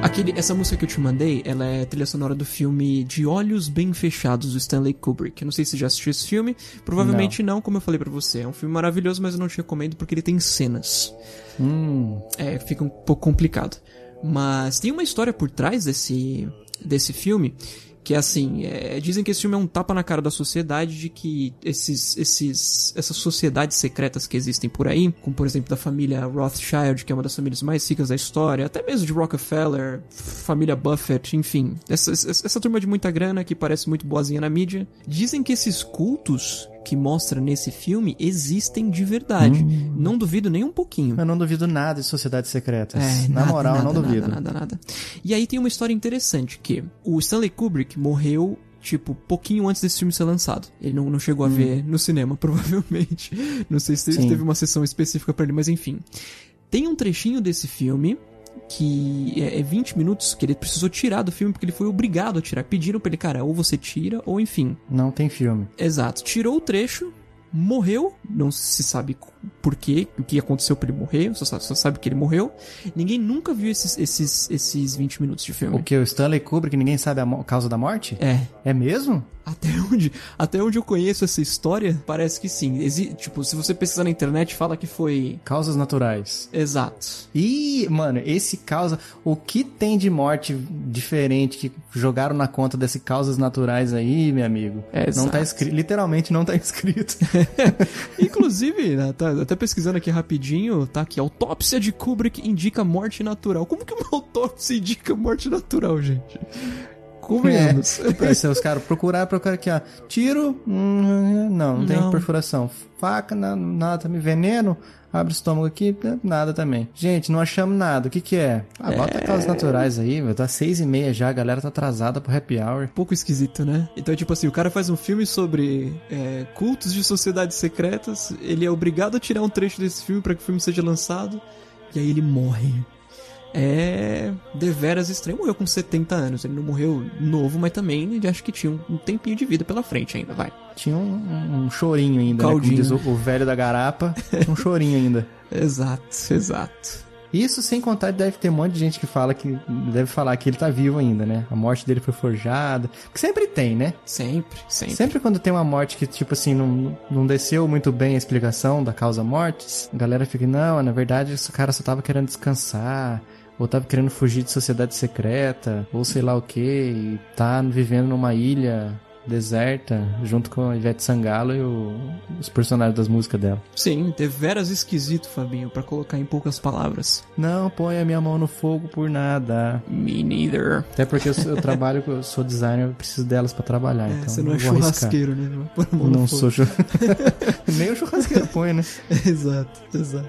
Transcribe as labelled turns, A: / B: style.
A: Aquele, essa música que eu te mandei, ela é trilha sonora do filme De Olhos Bem Fechados, do Stanley Kubrick. Eu não sei se você já assistiu esse filme, provavelmente não, não como eu falei para você. É um filme maravilhoso, mas eu não te recomendo porque ele tem cenas.
B: Hum.
A: É, fica um pouco complicado. Mas tem uma história por trás desse, desse filme que é assim, é, dizem que esse filme é um tapa na cara da sociedade de que esses, esses, essas sociedades secretas que existem por aí, como por exemplo da família Rothschild, que é uma das famílias mais ricas da história, até mesmo de Rockefeller, família Buffett, enfim, essa, essa, essa turma de muita grana que parece muito boazinha na mídia, dizem que esses cultos que mostra nesse filme existem de verdade. Hum. Não duvido nem um pouquinho.
B: Eu não duvido nada de sociedades secretas. É, Na nada, moral, nada, não duvido.
A: Nada, nada, nada. E aí tem uma história interessante que o Stanley Kubrick morreu tipo, pouquinho antes desse filme ser lançado. Ele não, não chegou a hum. ver no cinema, provavelmente. Não sei se Sim. teve uma sessão específica para ele, mas enfim. Tem um trechinho desse filme que é, é 20 minutos que ele precisou tirar do filme porque ele foi obrigado a tirar. Pediram pra ele, cara, ou você tira, ou enfim.
B: Não tem filme.
A: Exato. Tirou o trecho, morreu, não se sabe por quê, o que aconteceu pra ele morrer, só sabe, só sabe que ele morreu. Ninguém nunca viu esses, esses, esses 20 minutos de filme.
B: O que? O Stanley Kubrick, ninguém sabe a causa da morte?
A: É.
B: É mesmo?
A: Até onde, até onde eu conheço essa história, parece que sim. Exi tipo, se você pesquisar na internet, fala que foi.
B: Causas naturais.
A: Exato.
B: E, mano, esse causa. O que tem de morte diferente que jogaram na conta desse causas naturais aí, meu amigo?
A: É,
B: não tá escrito. Literalmente não tá escrito.
A: Inclusive, né, tá, até pesquisando aqui rapidinho, tá aqui. Autópsia de Kubrick indica morte natural. Como que uma autópsia indica morte natural, gente?
B: Convenhamos. É, se os caras procurar, procurar aqui, ó. Tiro, hum, não, não, tem perfuração. Faca, nada, nada, veneno, abre o estômago aqui, nada também. Gente, não achamos nada. O que que é? Ah, bota é... causas naturais aí, meu. Tá seis e meia já, a galera tá atrasada pro happy hour.
A: Pouco esquisito, né? Então, tipo assim, o cara faz um filme sobre é, cultos de sociedades secretas, ele é obrigado a tirar um trecho desse filme para que o filme seja lançado, e aí ele morre é deveras estranho. Morreu com 70 anos. Ele não morreu novo, mas também ele acho que tinha um tempinho de vida pela frente ainda, vai.
B: Tinha um, um chorinho ainda, né? Caldinho. Né? diz o, o, velho da garapa, tinha um chorinho ainda.
A: exato, exato.
B: Isso sem contar deve ter um monte de gente que fala que deve falar que ele tá vivo ainda, né? A morte dele foi forjada. Porque sempre tem, né?
A: Sempre, sempre.
B: Sempre quando tem uma morte que, tipo assim, não, não desceu muito bem a explicação da causa mortes, a galera fica, não, na verdade esse cara só tava querendo descansar ou tava querendo fugir de sociedade secreta, ou sei lá o que, e tá vivendo numa ilha deserta, junto com a Ivete Sangalo e o, os personagens das músicas dela.
A: Sim, deveras esquisito, Fabinho, para colocar em poucas palavras.
B: Não põe a minha mão no fogo por nada.
A: Me neither.
B: Até porque eu, eu trabalho, eu sou designer, eu preciso delas para trabalhar. É, então
A: você não é churrasqueiro, arriscar. né?
B: Não, não sou churrasqueiro. Nem o churrasqueiro põe, né?
A: exato, exato.